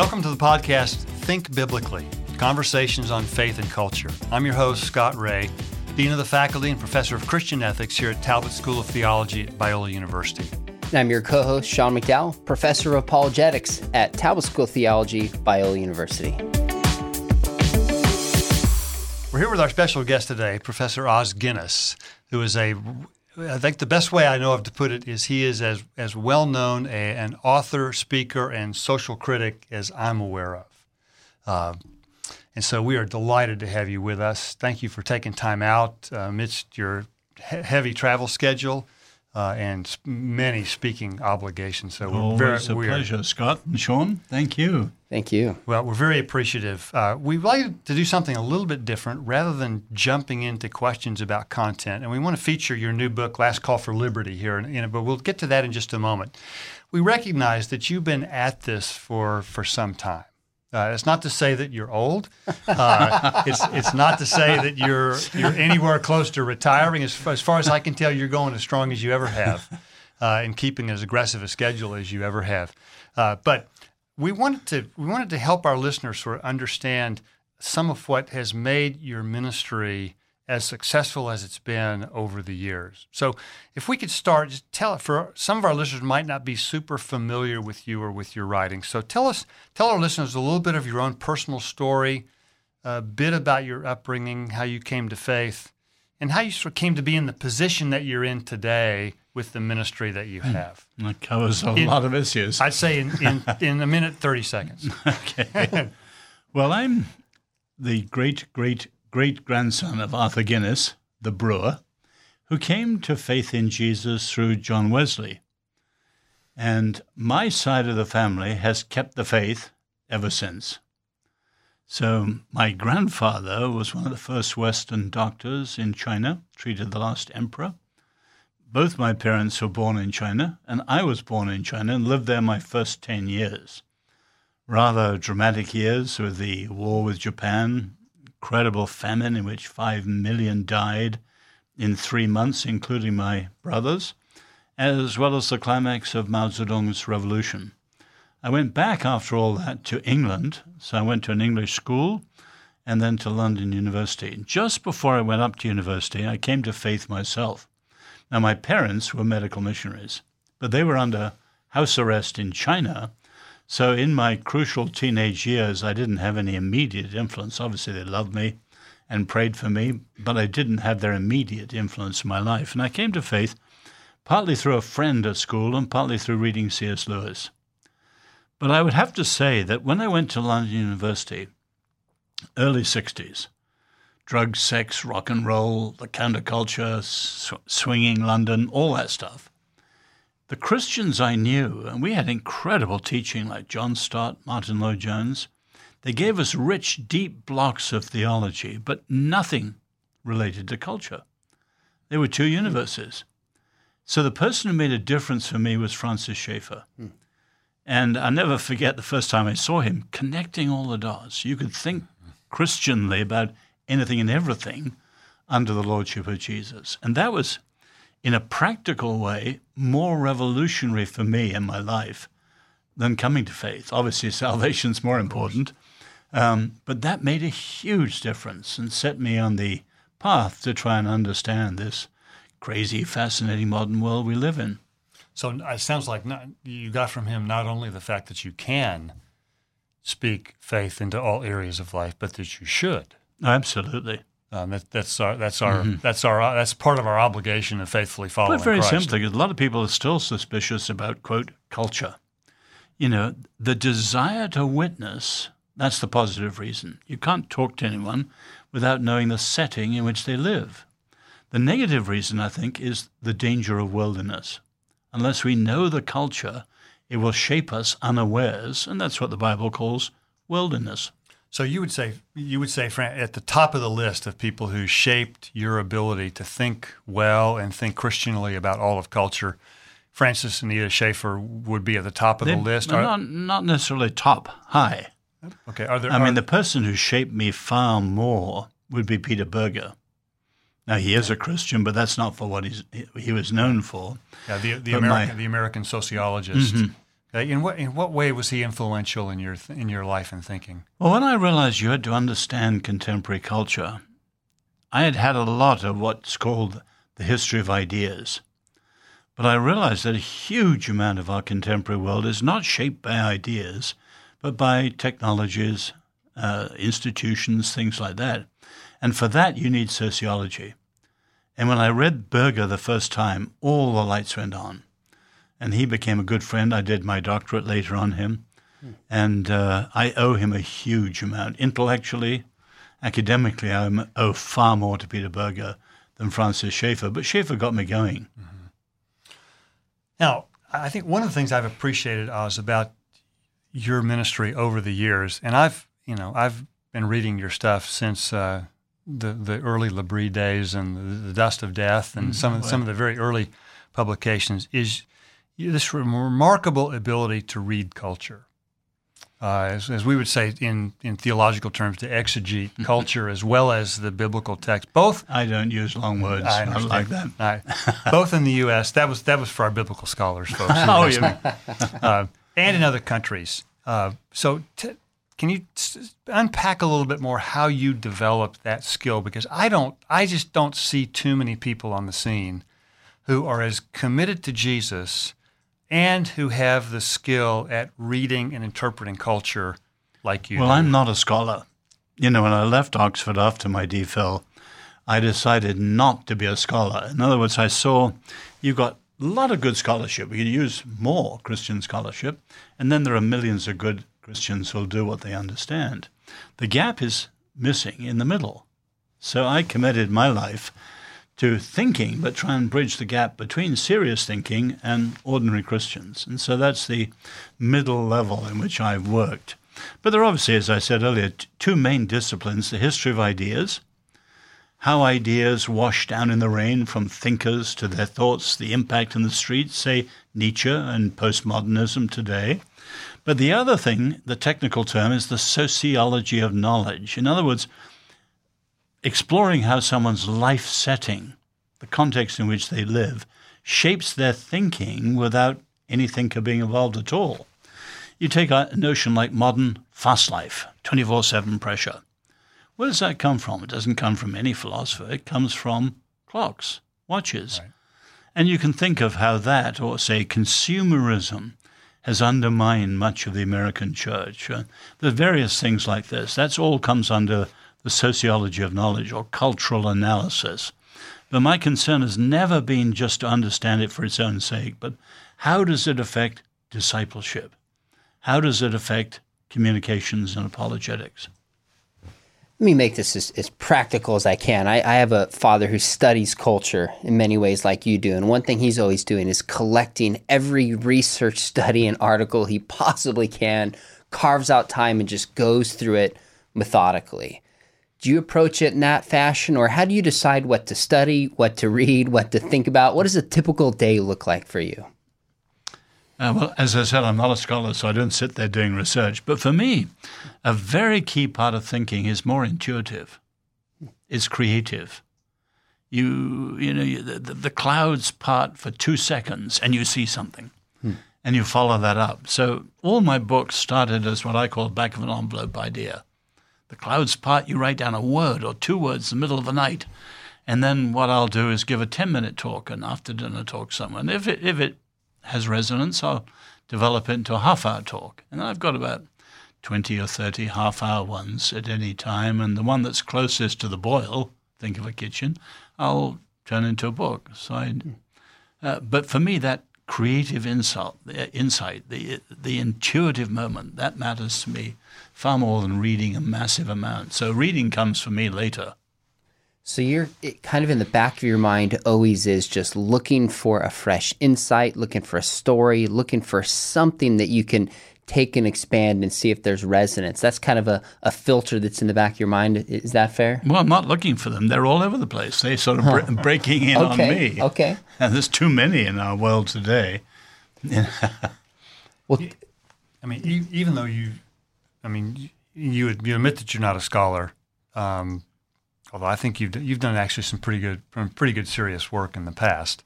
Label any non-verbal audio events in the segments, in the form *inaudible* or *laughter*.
Welcome to the podcast Think Biblically Conversations on Faith and Culture. I'm your host, Scott Rae, Dean of the Faculty and Professor of Christian Ethics here at Talbot School of Theology at Biola University. And I'm your co host, Sean McDowell, Professor of Apologetics at Talbot School of Theology, Biola University. We're here with our special guest today, Professor Os Guinness, who is a I think the best way I know of to put it is he is as, as well known a, an author, speaker, and social critic as I'm aware of. Uh, and so we are delighted to have you with us. Thank you for taking time out uh, amidst your he- heavy travel schedule uh, and many speaking obligations. So we're Always very, a pleasure, Scott and Sean. Thank you. Thank you. Well, we're very appreciative. Uh, we'd like to do something a little bit different rather than jumping into questions about content. And we want to feature your new book, Last Call for Liberty, here, in, in, but we'll get to that in just a moment. We recognize that you've been at this for, for some time. Uh, it's not to say that you're old. Uh, *laughs* it's it's not to say that you're you're anywhere close to retiring. As, as far as I can tell, you're going as strong as you ever have, uh, and keeping as aggressive a schedule as you ever have. Uh, but we wanted to we wanted to help our listeners sort of understand some of what has made your ministry as successful as it's been over the years. So, if we could start, just tell for some of our listeners might not be super familiar with you or with your writing. So, tell us, tell our listeners a little bit of your own personal story, a bit about your upbringing, how you came to faith, and how you sort of came to be in the position that you're in today with the ministry that you hmm. have. That covers a in, lot of issues. I'd say in, in, *laughs* in a minute, 30 seconds. okay. well, I'm the great, great great grandson of Arthur Guinness, the brewer, who came to faith in Jesus through John Wesley. And my side of the family has kept the faith ever since. So, my grandfather was one of the first Western doctors in China, treated the last emperor. Both my parents were born in China, and I was born in China and lived there my first 10 years. Rather dramatic years with the war with Japan, incredible famine in which five million died in three months, including my brothers, as well as the climax of Mao Zedong's revolution. I went back after all that to England, so I went to an English school and then to London University. Just before I went up to university, I came to faith myself. Now, my parents were medical missionaries, but they were under house arrest in China so in my crucial teenage years, I didn't have any immediate influence. Obviously, they loved me and prayed for me, but I didn't have their immediate influence in my life. And I came to faith partly through a friend at school and partly through reading C.S. Lewis. But I would have to say that when I went to London University, early 60s, drugs, sex, rock and roll, the counterculture, sw- swinging London, all that stuff, the Christians I knew, and we had incredible teaching like John Stott, Martyn Lloyd-Jones, they gave us rich, deep blocks of theology, but nothing related to culture. They were two universes. So the person who made a difference for me was Francis Schaeffer. Hmm. And I'll never forget the first time I saw him connecting all the dots. You could think Christianly about anything and everything under the Lordship of Jesus. And that was in a practical way, more revolutionary for me in my life than coming to faith. Obviously, *laughs* salvation's more important, um, but that made a huge difference and set me on the path to try and understand this crazy, fascinating modern world we live in. So it sounds like not, you got from him not only the fact that you can speak faith into all areas of life, but that you should. Absolutely. Um, that, that's our that's our mm-hmm. that's our that's part of our obligation of faithfully following. But very Christ. simply, a lot of people are still suspicious about quote culture. You know, the desire to witness. That's the positive reason. You can't talk to anyone without knowing the setting in which they live. The negative reason, I think, is the danger of worldliness. Unless we know the culture, it will shape us unawares, and that's what the Bible calls worldliness. So you would say you would say Fran, at the top of the list of people who shaped your ability to think well and think Christianly about all of culture, Francis and Anita Schaeffer would be at the top of they, the list. Are, not not necessarily top, high. Okay. Are there? I are, mean, the person who shaped me far more would be Peter Berger. Now he is a Christian, but that's not for what he's he was known for. Yeah, the the American my, the American sociologist. Mm-hmm. In what in what way was he influential in your in your life and thinking? Well, when I realized you had to understand contemporary culture, I had had a lot of what's called the history of ideas. But I realized that a huge amount of our contemporary world is not shaped by ideas, but by technologies, uh, institutions, things like that. And for that, you need sociology. And when I read Berger the first time, all the lights went on. And he became a good friend. I did my doctorate later on him. And uh, I owe him a huge amount. Intellectually, academically, I owe far more to Peter Berger than Francis Schaeffer. But Schaeffer got me going. Mm-hmm. Now, I think one of the things I've appreciated, Os, about your ministry over the years, and I've, you know, I've been reading your stuff since uh, the the early L'Abri days and the, the, Dust of Death and mm-hmm. some of, some of the very early publications, is this remarkable ability to read culture. Uh, as, as, we would say in, in theological terms, to exegete *laughs* culture as well as the biblical text. Both. I don't use long words. I, I like that. I, both in the U.S. That was that was for our biblical scholars, folks. *laughs* oh, yeah. *laughs* uh, and in other countries. Uh, so, t- can you unpack a little bit more how you developed that skill? Because I don't, I just don't see too many people on the scene who are as committed to Jesus and who have the skill at reading and interpreting culture like you well, do. I'm not a scholar. You know, when I left Oxford after my DPhil, I decided not to be a scholar. In other words, I saw you've got a lot of good scholarship. We could use more Christian scholarship, and then there are millions of good Christians who'll do what they understand. The gap is missing in the middle. So I committed my life to thinking, but try and bridge the gap between serious thinking and ordinary Christians. And so that's the middle level in which I've worked. But there are obviously, as I said earlier, two main disciplines the history of ideas, how ideas wash down in the rain from thinkers to their thoughts, the impact in the streets, say Nietzsche and postmodernism today. But the other thing, the technical term, is the sociology of knowledge. In other words, exploring how someone's life setting, the context in which they live, shapes their thinking without any thinker being involved at all. You take a notion like modern fast life, 24 7 pressure. Where does that come from? It doesn't come from any philosopher, it comes from clocks, watches. Right. And you can think of how that, or say consumerism, has undermined much of the American church. Uh, there's various things like this. That's all comes under the sociology of knowledge or cultural analysis. But my concern has never been just to understand it for its own sake, but how does it affect discipleship? How does it affect communications and apologetics? Let me make this as, as practical as I can. I, I, have a father who studies culture in many ways, like you do. And one thing he's always doing is collecting every research study and article he possibly can, carves out time, and just goes through it methodically. Do you approach it in that fashion, or how do you decide what to study, what to read, what to think about? What does a typical day look like for you? Uh, well, as I said, I'm not a scholar, so I don't sit there doing research. But for me, a very key part of thinking is more intuitive. It's creative. You, you know, you, the, the, clouds part for two seconds, and you see something, hmm. and you follow that up. So all my books started as what I call back of an envelope idea. The clouds part, you write down a word or two words in the middle of the night. And then what I'll do is give a 10 minute talk, an after dinner talk somewhere. And if it, if it has resonance, I'll develop it into a half hour talk. And I've got about 20 or 30 half hour ones at any time. And the one that's closest to the boil, think of a kitchen, I'll turn into a book. So I, uh, but for me, that creative insight, the, uh, insight, the, the intuitive moment, that matters to me far more than reading a massive amount. So reading comes for me later. So you're kind of in the back of your mind always is just looking for a fresh insight, looking for a story, looking for something that you can take and expand and see if there's resonance. That's kind of a, a filter that's in the back of your mind. Is that fair? Well, I'm not looking for them. They're all over the place. They're sort of bre- breaking in okay, on me. Okay. *laughs* And there's too many in our world today. *laughs* well, I mean, even though you I mean, you you admit that you're not a scholar, um, although I think you've you've done actually some pretty good pretty good serious work in the past.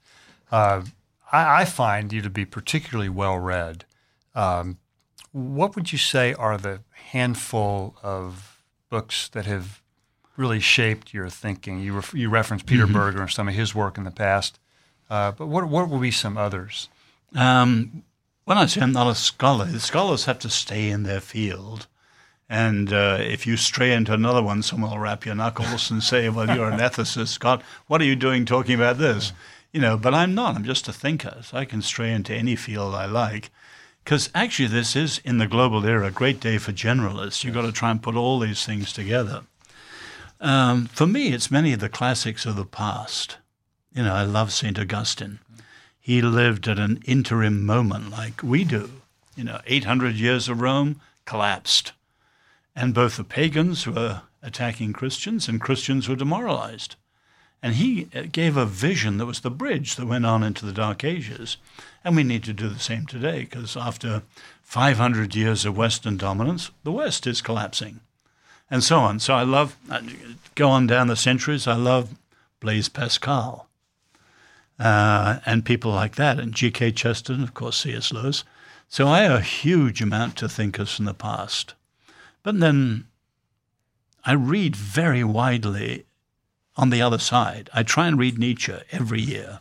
Uh, I, I, find you to be particularly well read. Um, what would you say are the handful of books that have really shaped your thinking? You, ref- you referenced Peter mm-hmm. Berger and some of his work in the past, uh, but what, what will be some others? Um, when I say I'm not a scholar, the scholars have to stay in their field. And uh, if you stray into another one, someone will wrap your knuckles and say, "Well, you're an ethicist, Scott. What are you doing talking about this?" You know, but I'm not. I'm just a thinker, so I can stray into any field I like. Because actually, this is in the global era a great day for generalists. You've got to try and put all these things together. Um, for me, it's many of the classics of the past. You know, I love St. Augustine. He lived at an interim moment like we do. You know, 800 years of Rome collapsed. And both the pagans were attacking Christians and Christians were demoralized. And he uh, gave a vision that was the bridge that went on into the Dark Ages. And we need to do the same today because after 500 years of Western dominance, the West is collapsing. And so on. So I love, uh, go on down the centuries, I love Blaise Pascal uh, and people like that, and G.K. Chesterton, of course, C.S. Lewis. So I owe a huge amount to thinkers from the past. But then I read very widely on the other side. I try and read Nietzsche every year.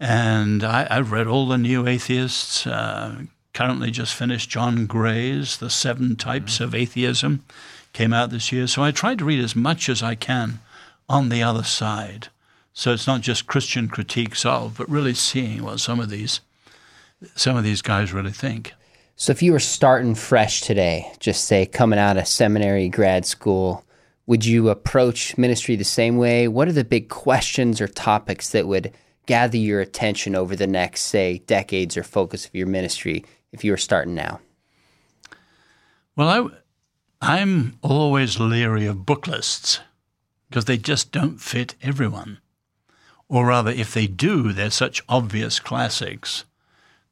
And I, have read all the new atheists. Uh, currently just finished John Gray's The Seven Types mm-hmm. of Atheism, came out this year. So I try to read as much as I can on the other side. So it's not just Christian critiques of, but really seeing what some of these some of these guys really think. So if you were starting fresh today, just say coming out of seminary, grad school, would you approach ministry the same way? What are the big questions or topics that would gather your attention over the next, say, decades or focus of your ministry if you were starting now? Well, I, I'm always leery of book lists because they just don't fit everyone. Or rather, if they do, they're such obvious classics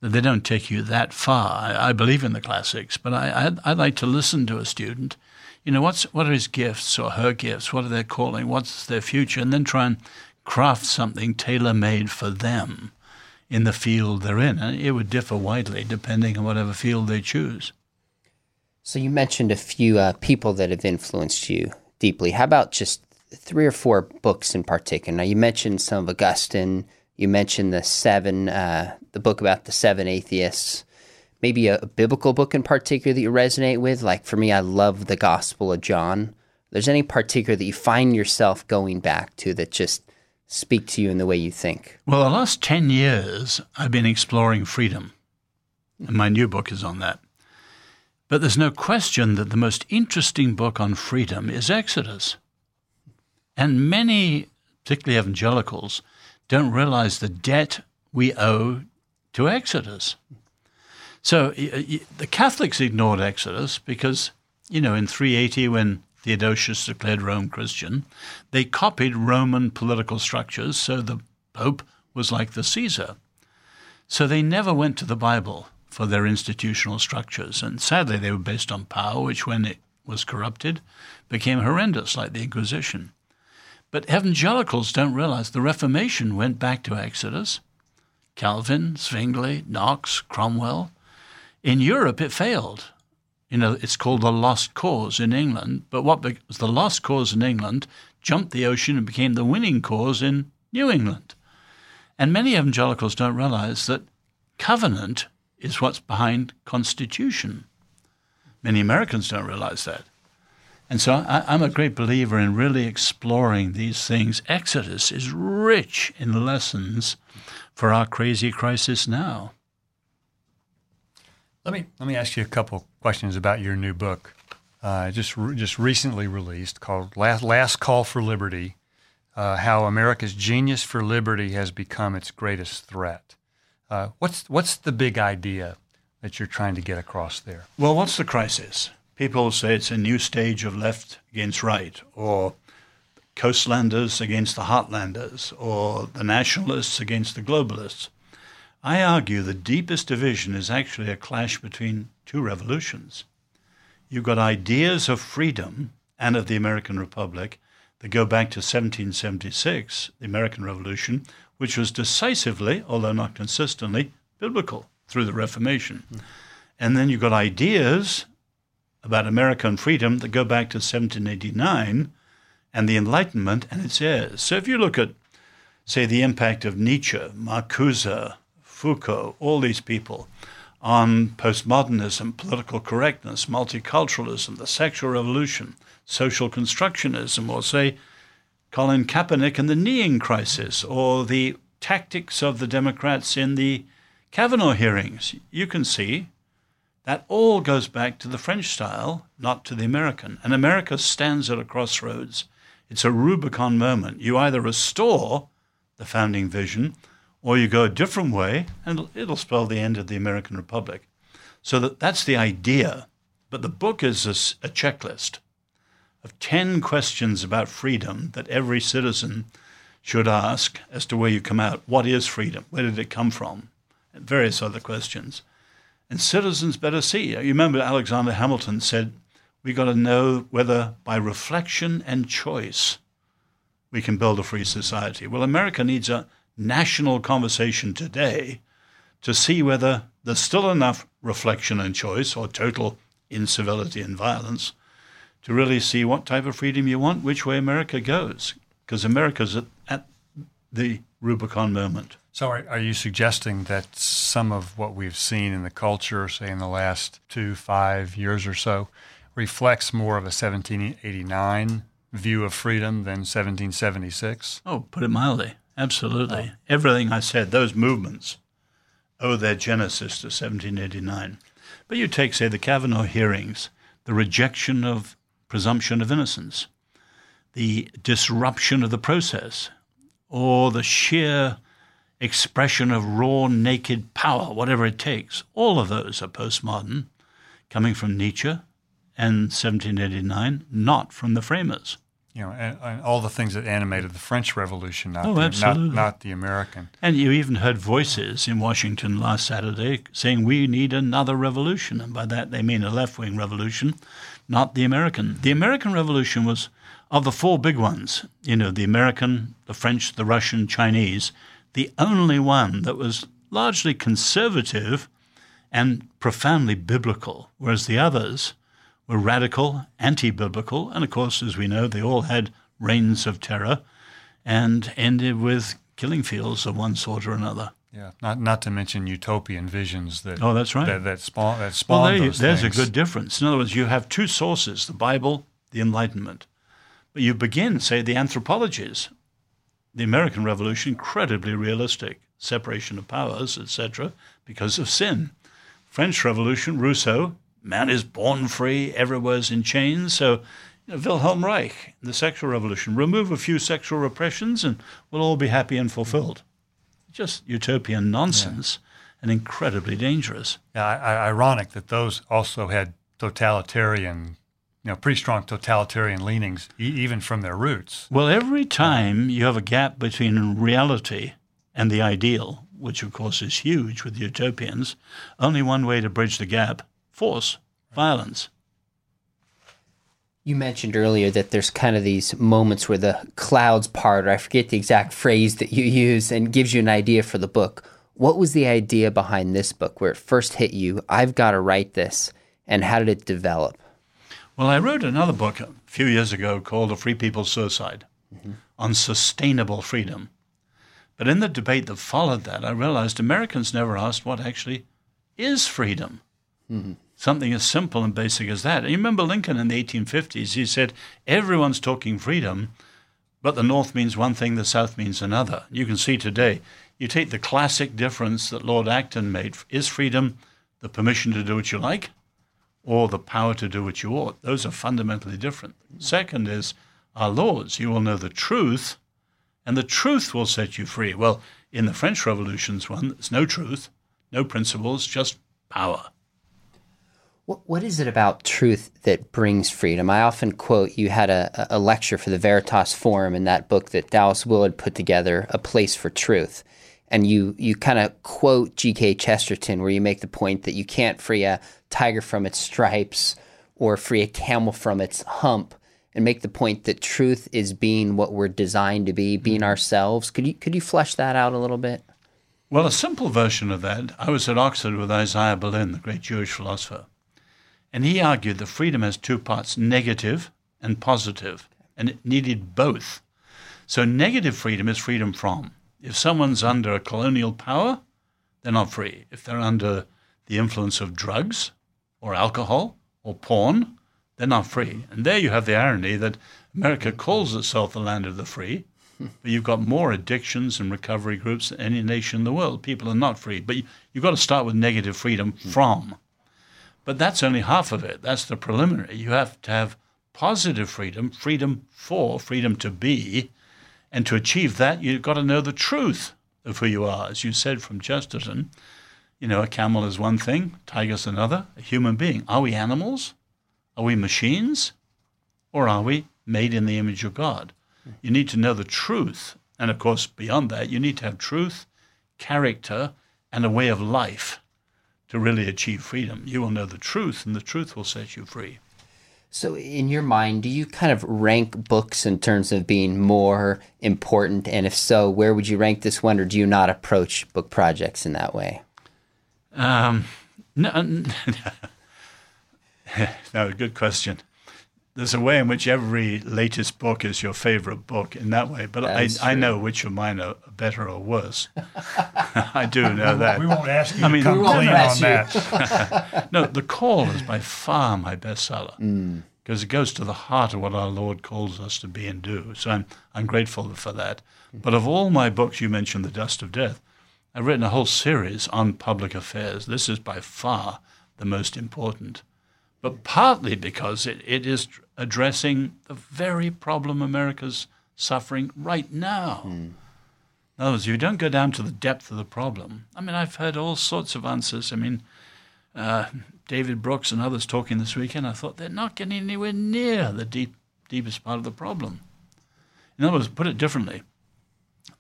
that they don't take you that far. I, I believe in the classics, but I, I, I like to listen to a student. You know, what's, what are his gifts or her gifts? What are their calling? What's their future? And then try and craft something tailor made for them in the field they're in. And it would differ widely depending on whatever field they choose. So you mentioned a few uh, people that have influenced you deeply. How about just three or four books in particular? Now you mentioned some of Augustine. You mentioned the seven, uh, the book about the seven atheists. Maybe a, a biblical book in particular that you resonate with. Like for me, I love the Gospel of John. There's any particular that you find yourself going back to that just speak to you in the way you think? Well, the last 10 years, I've been exploring freedom, and my new book is on that. But there's no question that the most interesting book on freedom is Exodus. And many, particularly evangelicals, don't realize the debt we owe to Exodus. So the Catholics ignored Exodus because, you know, in 380, when Theodosius declared Rome Christian, they copied Roman political structures, so the Pope was like the Caesar. So they never went to the Bible for their institutional structures, and sadly they were based on power, which, when it was corrupted, became horrendous, like the Inquisition. But evangelicals don't realize the Reformation went back to Exodus. Calvin, Zwingli, Knox, Cromwell. In Europe, it failed you know, it's called the lost cause in England. But what was the lost cause in England jumped the ocean and became the winning cause in New England. And many evangelicals don't realize that covenant is what's behind constitution. Many Americans don't realize that. And so I, am a great believer in really exploring these things. Exodus is rich in lessons for our crazy crisis now. Let me let me ask you a couple questions about your new book, uh, just re- just recently released, called "Last Last Call for Liberty: uh, How America's Genius for Liberty Has Become Its Greatest Threat." Uh, what's what's the big idea that you're trying to get across there? Well, what's the crisis? People say it's a new stage of left against right, or coastlanders against the heartlanders, or the nationalists against the globalists. I argue the deepest division is actually a clash between two revolutions. You've got ideas of freedom and of the American Republic that go back to 1776, the American Revolution, which was decisively, although not consistently, biblical. through the Reformation. And then you've got ideas about American freedom that go back to 1789 and the Enlightenment and its heirs. So if you look at, say, the impact of Nietzsche, Marcuse, Foucault, all these people on postmodernism, political correctness, multiculturalism, the sexual revolution, social constructionism, or say Colin Kaepernick and the kneeing crisis, or the tactics of the Democrats in the Kavanaugh hearings, you can see that all goes back to the French style, not to the American. And America stands at a crossroads. It's a Rubicon moment. You either restore the founding vision or you go a different way, and it'll spell the end of the American Republic. So that, that's the idea. But the book is a, a checklist of 10 questions about freedom that every citizen should ask as to where you come out. What is freedom? Where did it come from? And various other questions. And citizens better see. You remember Alexander Hamilton said, we got to know whether by reflection and choice we can build a free society. Well, America needs a national conversation today to see whether there's still enough reflection and choice or total incivility and violence to really see what type of freedom you want, which way America goes. Because America's at, at the Rubicon moment. So, are, are, you suggesting that some of what we've seen in the culture, say in the last two, five years or so, reflects more of a 1789 view of freedom than 1776? Oh, put it mildly. Absolutely. Oh. Everything I said, those movements oh, owe their genesis to 1789. But you take, say, the Kavanaugh hearings, the rejection of presumption of innocence, the disruption of the process, or the sheer expression of raw, naked power, whatever it takes. All of those are postmodern, coming from Nietzsche and 1789, not from the framers you know, and, and, all the things that animated the French Revolution, not, oh, the, not, not the American. And you even heard voices in Washington last Saturday saying we need another revolution, and by that they mean a left-wing revolution, not the American. The American Revolution was of the four big ones, you know, the American, the French, the Russian, Chinese, the only one that was largely conservative and profoundly biblical, whereas the others were radical, anti biblical, and of course, as we know, they all had reigns of terror and ended with killing fields of one sort or another. Yeah, not not to mention utopian visions that oh, that's right that, that spawn that spawn well, there, there's things. a good difference. In other words, you have two sources: the Bible, the Enlightenment. But you begin, say, the anthropologies. The American Revolution, incredibly realistic, separation of powers, etc., because of sin. French Revolution, Rousseau, man is born free, everywhere's in chains. So, you know, Wilhelm Reich, the sexual revolution, remove a few sexual repressions and we'll all be happy and fulfilled. Just utopian nonsense yeah. and incredibly dangerous. Yeah, I, I, ironic that those also had totalitarian, you know, pretty strong totalitarian leanings, e- even from their roots. Well, every time you have a gap between reality and the ideal, which of course is huge with utopians, only one way to bridge the gap force, violence. You mentioned earlier that there's kind of these moments where the clouds part, or I forget the exact phrase that you use, and gives you an idea for the book. What was the idea behind this book where it first hit you? I've got to write this. And how did it develop? Well, I wrote another book a few years ago called A Free People's Suicide mm-hmm. on sustainable freedom. But in the debate that followed that, I realized Americans never asked what actually is freedom. Mm-hmm. Something as simple and basic as that. You remember Lincoln in the 1850s, he said, everyone's talking freedom, but the North means one thing, the South means another. You can see today, you take the classic difference that Lord Acton made is freedom the permission to do what you like or the power to do what you ought? Those are fundamentally different. Second is our laws. You will know the truth, and the truth will set you free. Well, in the French Revolution's one, there's no truth, no principles, just power. What, what is it about truth that brings freedom? I often quote you had a, a lecture for the Veritas Forum in that book that Dallas Willard put together, A Place for Truth. And you, you kind of quote G.K. Chesterton, where you make the point that you can't free a tiger from its stripes or free a camel from its hump, and make the point that truth is being what we're designed to be, being mm-hmm. ourselves. Could you, could you flesh that out a little bit? Well, a simple version of that, I was at Oxford with Isaiah Berlin, the great Jewish philosopher, and he argued that freedom has two parts negative and positive, and it needed both. So, negative freedom is freedom from. If someone's under a colonial power, they're not free. If they're under the influence of drugs or alcohol or porn, they're not free. Mm-hmm. And there you have the irony that America calls itself the land of the free, *laughs* but you've got more addictions and recovery groups than any nation in the world. People are not free. But you, you've got to start with negative freedom hmm. from. But that's only half of it. That's the preliminary. You have to have positive freedom, freedom for, freedom to be. And to achieve that, you've got to know the truth of who you are. As you said from Chesterton, you know, a camel is one thing, tiger's another, a human being. Are we animals? Are we machines? Or are we made in the image of God? You need to know the truth. And of course, beyond that, you need to have truth, character, and a way of life to really achieve freedom. You will know the truth, and the truth will set you free. So, in your mind, do you kind of rank books in terms of being more important? And if so, where would you rank this one, or do you not approach book projects in that way? Um, *laughs* no, *laughs* no, good question. There's a way in which every latest book is your favorite book in that way, but I, I know which of mine are better or worse. *laughs* I do know that. We won't ask you I mean, to come we won't clean on you. that. *laughs* no, The Call is by far my bestseller hmm. because it goes to the heart of what our Lord calls us to be and do. So I'm, I'm grateful for that. But of all my books, you mentioned The Dust of Death. I've written a whole series on public affairs. This is by far the most important, but partly because it, it is addressing the very problem America's suffering right now. In other words, you don't go down to the depth of the problem. I mean, I've heard all sorts of answers. I mean, uh, David Brooks and others talking this weekend, I thought they're not getting anywhere near the deep, deepest part of the problem. In other words, put it differently,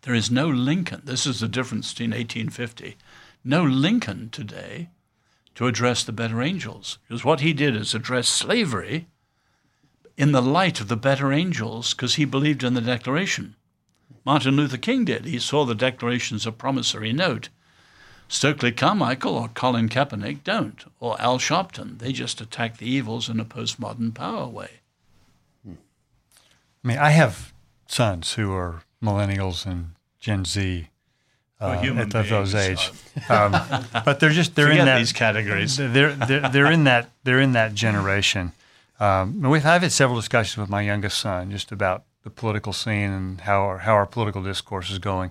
there is no Lincoln. This is the difference between 1850. No Lincoln today to address the better angels. Because what he did is address slavery in the light of the better angels because he believed in the Declaration. Martin Luther King did. He saw the Declaration as a promissory note. Stokely Carmichael or Colin Kaepernick don't, or Al Sharpton. They just attack the evils in a postmodern power way. I mean, I have sons who are millennials and Gen Z uh, at th- those beings, age, um, but they're just they're Forget in that these categories. They're, they're they're in that they're in that generation. Um, and we've I've had several discussions with my youngest son just about the political scene and how our, how our political discourse is going.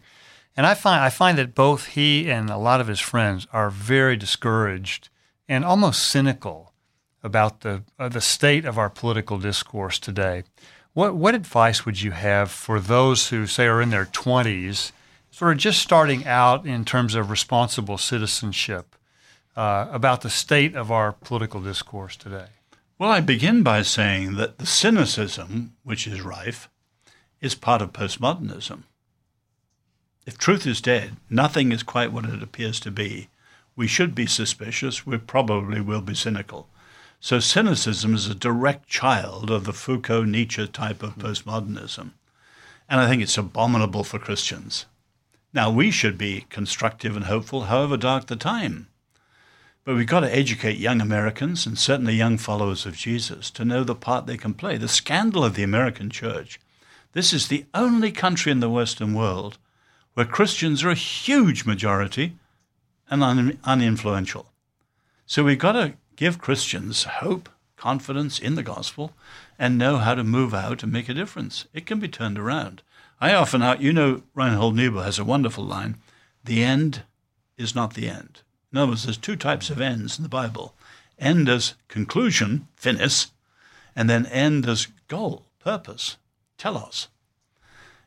And I find I find that both he and a lot of his friends are very discouraged and almost cynical about the uh, the state of our political discourse today. What what advice would you have for those who say are in their twenties, sort of just starting out in terms of responsible citizenship, uh, about the state of our political discourse today? Well, I begin by saying that the cynicism which is rife is part of postmodernism. If truth is dead, nothing is quite what it appears to be. We should be suspicious, we probably will be cynical. So cynicism is a direct child of the Foucault Nietzsche type of postmodernism. And I think it's abominable for Christians. Now, we should be constructive and hopeful, however dark the time. But we've got to educate young Americans and certainly young followers of Jesus to know the part they can play. The scandal of the American church this is the only country in the Western world where Christians are a huge majority and un- uninfluential. So we've got to give Christians hope, confidence in the gospel, and know how to move out and make a difference. It can be turned around. I often, you know, Reinhold Niebuhr has a wonderful line the end is not the end. In other words, there's two types of ends in the Bible end as conclusion, finis, and then end as goal, purpose, telos.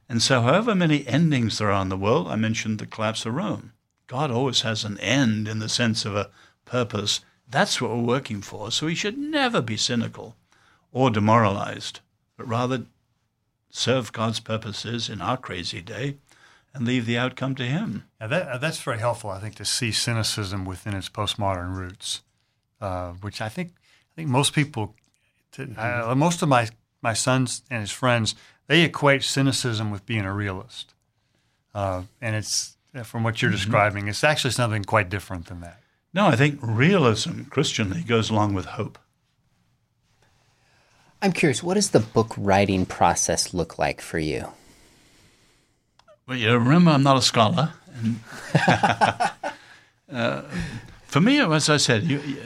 And so, however many endings there are in the world, I mentioned the collapse of Rome. God always has an end in the sense of a purpose. That's what we're working for. So we should never be cynical or demoralized, but rather serve God's purposes in our crazy day and leave the outcome to Him. Yeah, that, uh, that's very helpful, I think, to see cynicism within its postmodern roots, uh, which I think I think most people, to, uh, most of my my sons and his friends, they equate cynicism with being a realist, uh, and it's uh, from what you're describing. It's actually something quite different than that. No, I think realism, Christianly, goes along with hope. I'm curious, what does the book writing process look like for you? Well, you remember, I'm not a scholar. And *laughs* uh, for me, as I said, you, you,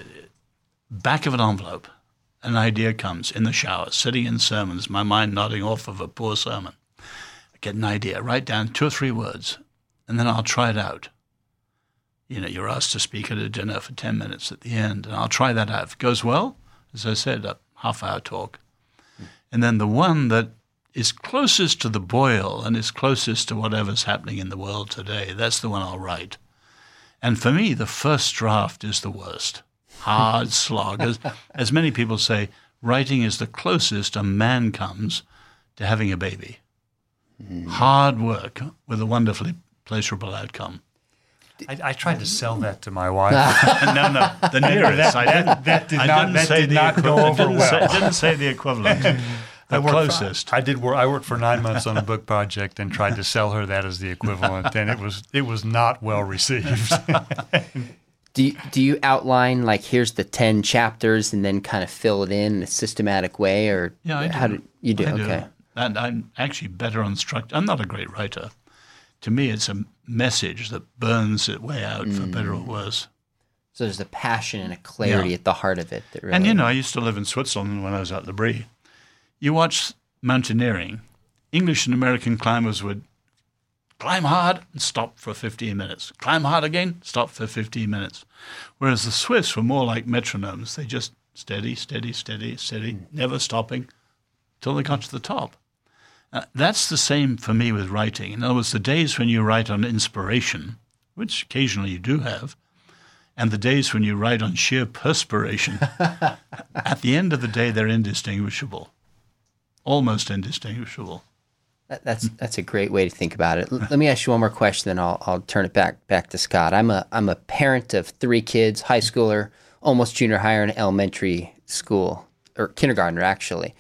back of an envelope, an idea comes in the shower, sitting in sermons, my mind nodding off of a poor sermon. I get an idea, write down two or three words, and then I'll try it out. You know, you're asked to speak at a dinner for 10 minutes at the end, and I'll try that out. If it goes well, as I said, a half hour talk. And then the one that is closest to the boil and is closest to whatever's happening in the world today, that's the one I'll write. And for me, the first draft is the worst. Hard *laughs* slog. As, as many people say, writing is the closest a man comes to having a baby. Hmm. Hard work with a wonderfully pleasurable outcome. I, I tried to sell that to my wife. *laughs* *laughs* no, no, the nearest. I didn't, that did I not- didn't say did the not go equi- I over didn't well. I didn't say the equivalent. I The worked- closest. I did work. I worked for nine months on a book project and tried to sell her that as the equivalent, and it was it was not well received. *laughs* Do you, do you outline like here's the 10 chapters and then kind of fill it in in a systematic way or Yeah, I do. how do you do I okay And I'm actually better on structure. I'm not a great writer. To me, it's a message that burns its way out, for mm. better or worse. so there's a passion and a clarity Yeah. at the heart of it that really And you know, I used to live in Switzerland when I was at L'Abri. You watch mountaineering, English and American climbers would climb hard and stop for 15 minutes. Climb hard again, stop for 15 minutes. Whereas the Swiss were more like metronomes. They just steady, steady, steady, steady, never stopping till they got to the top. Uh, that's the same for me with writing. In other words, the days when you write on inspiration, which occasionally you do have, and the days when you write on sheer perspiration, *laughs* at the end of the day, they're indistinguishable, almost indistinguishable. That's that's a great way to think about it. Let me ask you one more question, then I'll I'll turn it back back to Scott. I'm a I'm a parent of three kids, high schooler, almost junior higher, and elementary school or kindergartner actually.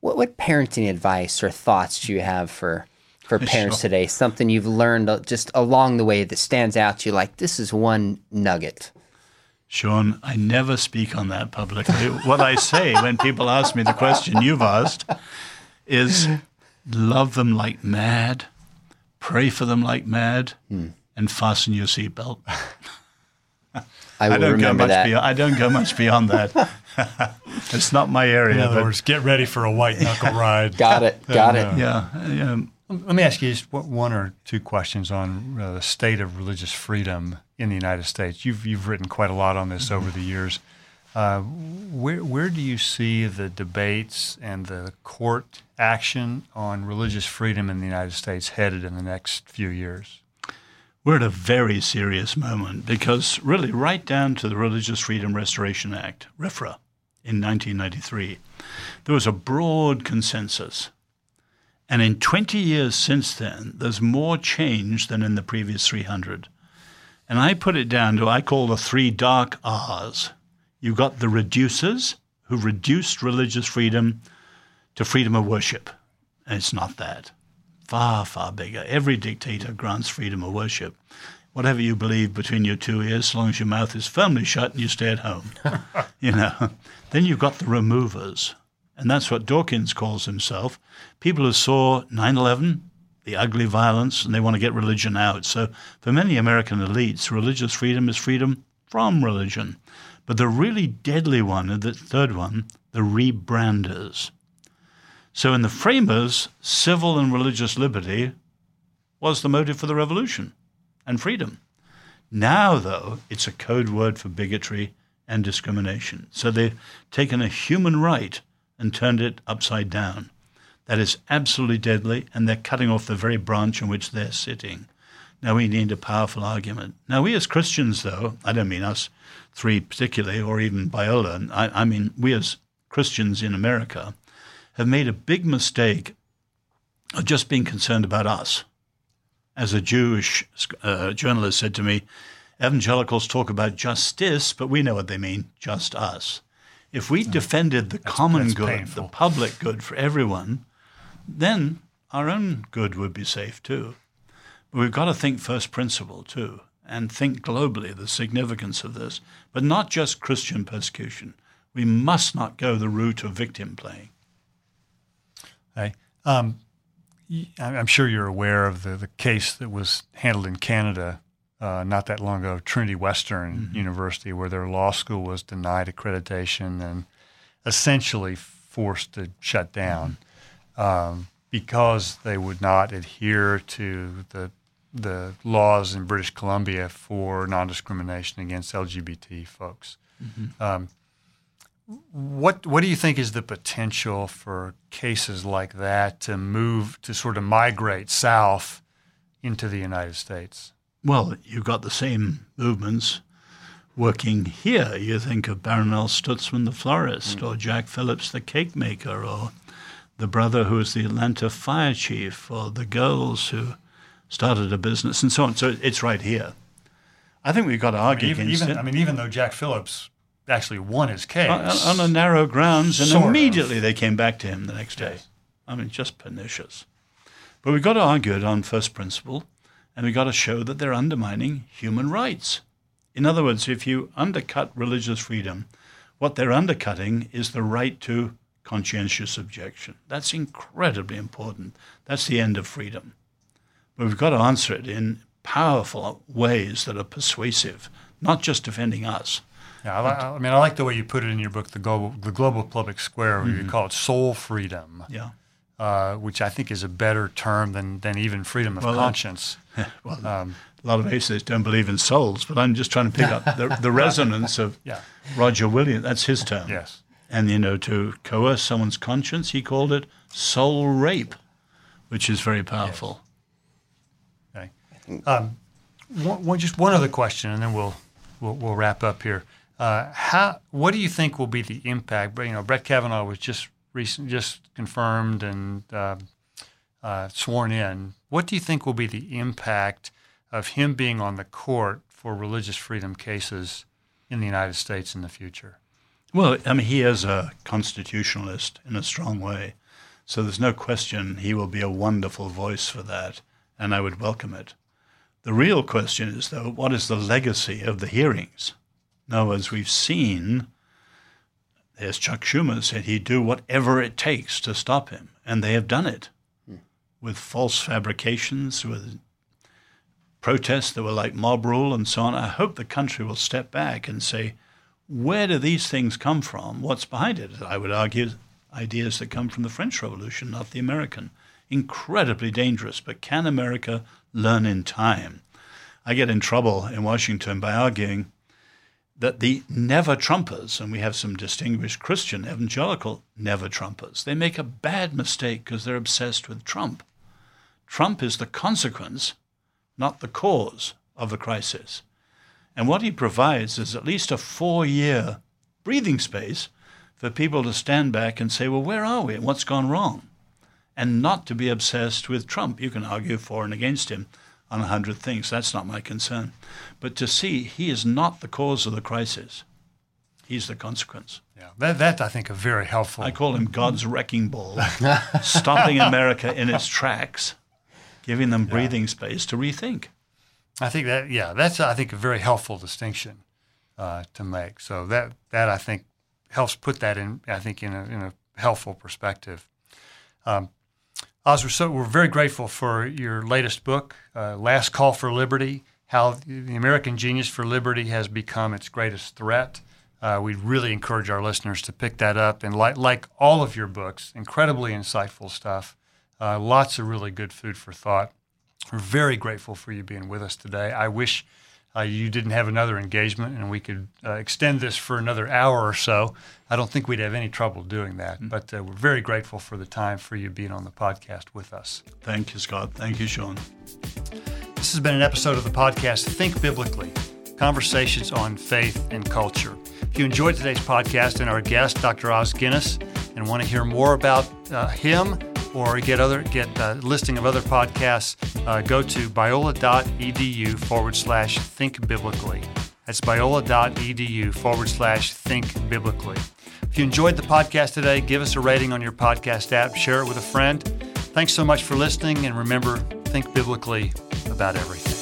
What what parenting advice or thoughts do you have for for parents Sure. today? Something you've learned uh, just along the way that stands out to you, like this is one nugget. Sean, I never speak on that publicly. what I say when people ask me the question you've asked is love them like mad, pray for them like mad, and fasten your seatbelt. I I don't go much that. beyond. I don't go much beyond that. *laughs* it's not my area. In other but words, get ready for a white knuckle ride. Got it. Got it. yeah, um, Let me ask you just one- or two questions on uh, the state of religious freedom in the United States. You've you've written quite a lot on this over the years. Uh, where where do you see the debates and the court action on religious freedom in the United States headed in the next few years? we're at a very serious moment because, really, right down to the Religious Freedom Restoration Act, RFRA, in 1993, there was a broad consensus. And in 20 years since then, there's more change than in the previous 300. And I put it down to, I call the three dark R's. You've got the reducers who reduced religious freedom to freedom of worship. And it's not that. Far, far bigger. Every dictator grants freedom of worship. Whatever you believe between your two ears, as long as your mouth is firmly shut and you stay at home. *laughs* you know. Then you've got the removers. And that's what Dawkins calls himself. People who saw 9 11, the ugly violence, and they want to get religion out. So for many American elites, religious freedom is freedom from religion. But the really deadly one, the third one, the rebranders. So in the framers, civil and religious liberty was the motive for the revolution and freedom. Now, though, it's a code word for bigotry and discrimination. So they've taken a human right and turned it upside down. That is absolutely deadly, and they're cutting off the very branch on which they're sitting. Now we need a powerful argument. Now, we as Christians, though, I don't mean us three particularly, or even Biola, I, I mean we as Christians in America, have made a big mistake of just being concerned about us. As a Jewish uh, journalist said to me, evangelicals talk about justice, but we know what they mean just us. If we defended the common that's good, painful. the public good for everyone, then our own good would be safe too. But we've got to think first principle too, and think globally the significance of this, but not just Christian persecution. We must not go the route of victim playing. Okay. Um, I'm sure you're aware of the, the case that was handled in Canada uh, not that long ago, Trinity Western mm-hmm. University, where their law school was denied accreditation and essentially forced to shut down mm-hmm. um, because they would not adhere to the the laws in British Columbia for non-discrimination against LGBT folks. Mm-hmm. Um, what what do you think is the potential for cases like that to move to sort of migrate south into the United States? Well, you've got the same movements working here. You think of Barronelle Stutzman, the florist, mm. or Jack Phillips, the cake maker, or the brother who was the Atlanta fire chief, or the girls who started a business, and so on. So it's right here. I think we've got to argue I mean, even, against even, it. I mean, even though Jack Phillips actually won his case on, on a narrow grounds, and immediately of. they came back to him the next day. Yes. I mean, just pernicious. But we've got to argue it on first principle, and we've got to show that they're undermining human rights. In other words, if you undercut religious freedom, what they're undercutting is the right to conscientious objection. That's incredibly important. That's the end of freedom. But we've got to answer it in powerful ways that are persuasive, not just defending us, yeah, I, I, mean, I like the way you put it in your book, the global, the global public square. Mm-hmm. You call it soul freedom. Yeah. Uh, which I think is a better term than, than even freedom of well, conscience. *laughs* well, um, a lot of atheists don't believe in souls, but I'm just trying to pick up the, *laughs* the resonance of yeah. Roger Williams. That's his term. Yes. And, you know, to coerce someone's conscience, he called it soul rape, which is very powerful. Yes. Okay. Um, one, one, just one other question, and then we'll, we'll, we'll wrap up here. Uh, how? What do you think will be the impact? You know, Brett Kavanaugh was just recent, just confirmed and uh, uh, sworn in. What do you think will be the impact of him being on the court for religious freedom cases in the United States in the future? Well, I mean, he is a constitutionalist in a strong way, so there's no question he will be a wonderful voice for that, and I would welcome it. The real question is, though, what is the legacy of the hearings? Now, as we've seen, as Chuck Schumer said, he'd do whatever it takes to stop him, and they have done it hmm. with false fabrications, with protests that were like mob rule and so on. I hope the country will step back and say, where do these things come from? What's behind it? I would argue ideas that come from the French Revolution, not the American. Incredibly dangerous, but can America learn in time? I get in trouble in Washington by arguing that the never Trumpers, and we have some distinguished Christian evangelical never Trumpers, they make a bad mistake because they're obsessed with Trump. Trump is the consequence, not the cause of the crisis. And what he provides is at least a four year breathing space for people to stand back and say, well, where are we and what's gone wrong? And not to be obsessed with Trump. You can argue for and against him on a hundred things. That's not my concern. But to see he is not the cause of the crisis, he's the consequence. Yeah, that, that I think a very helpful. I call him God's wrecking ball, *laughs* stopping America in its tracks, giving them breathing yeah. space to rethink. I think that yeah, that's I think a very helpful distinction uh, to make. So that that I think helps put that in I think in a, in a helpful perspective. Um, Os, we're, so, we're very grateful for your latest book, uh, Last Call for Liberty How the American Genius for Liberty Has Become Its Greatest Threat. Uh, we really encourage our listeners to pick that up. And like, like all of your books, incredibly insightful stuff, uh, lots of really good food for thought. We're very grateful for you being with us today. I wish uh, you didn't have another engagement and we could uh, extend this for another hour or so, I don't think we'd have any trouble doing that. Mm-hmm. But uh, we're very grateful for the time for you being on the podcast with us. Thank you, Scott. Thank you, Sean. This has been an episode of the podcast Think Biblically Conversations on Faith and Culture. If you enjoyed today's podcast and our guest, Dr. Os Guinness, and want to hear more about uh, him, or get other get a listing of other podcasts, uh, go to biola.edu forward slash think biblically. That's biola.edu forward slash think biblically. If you enjoyed the podcast today, give us a rating on your podcast app, share it with a friend. Thanks so much for listening, and remember, think biblically about everything.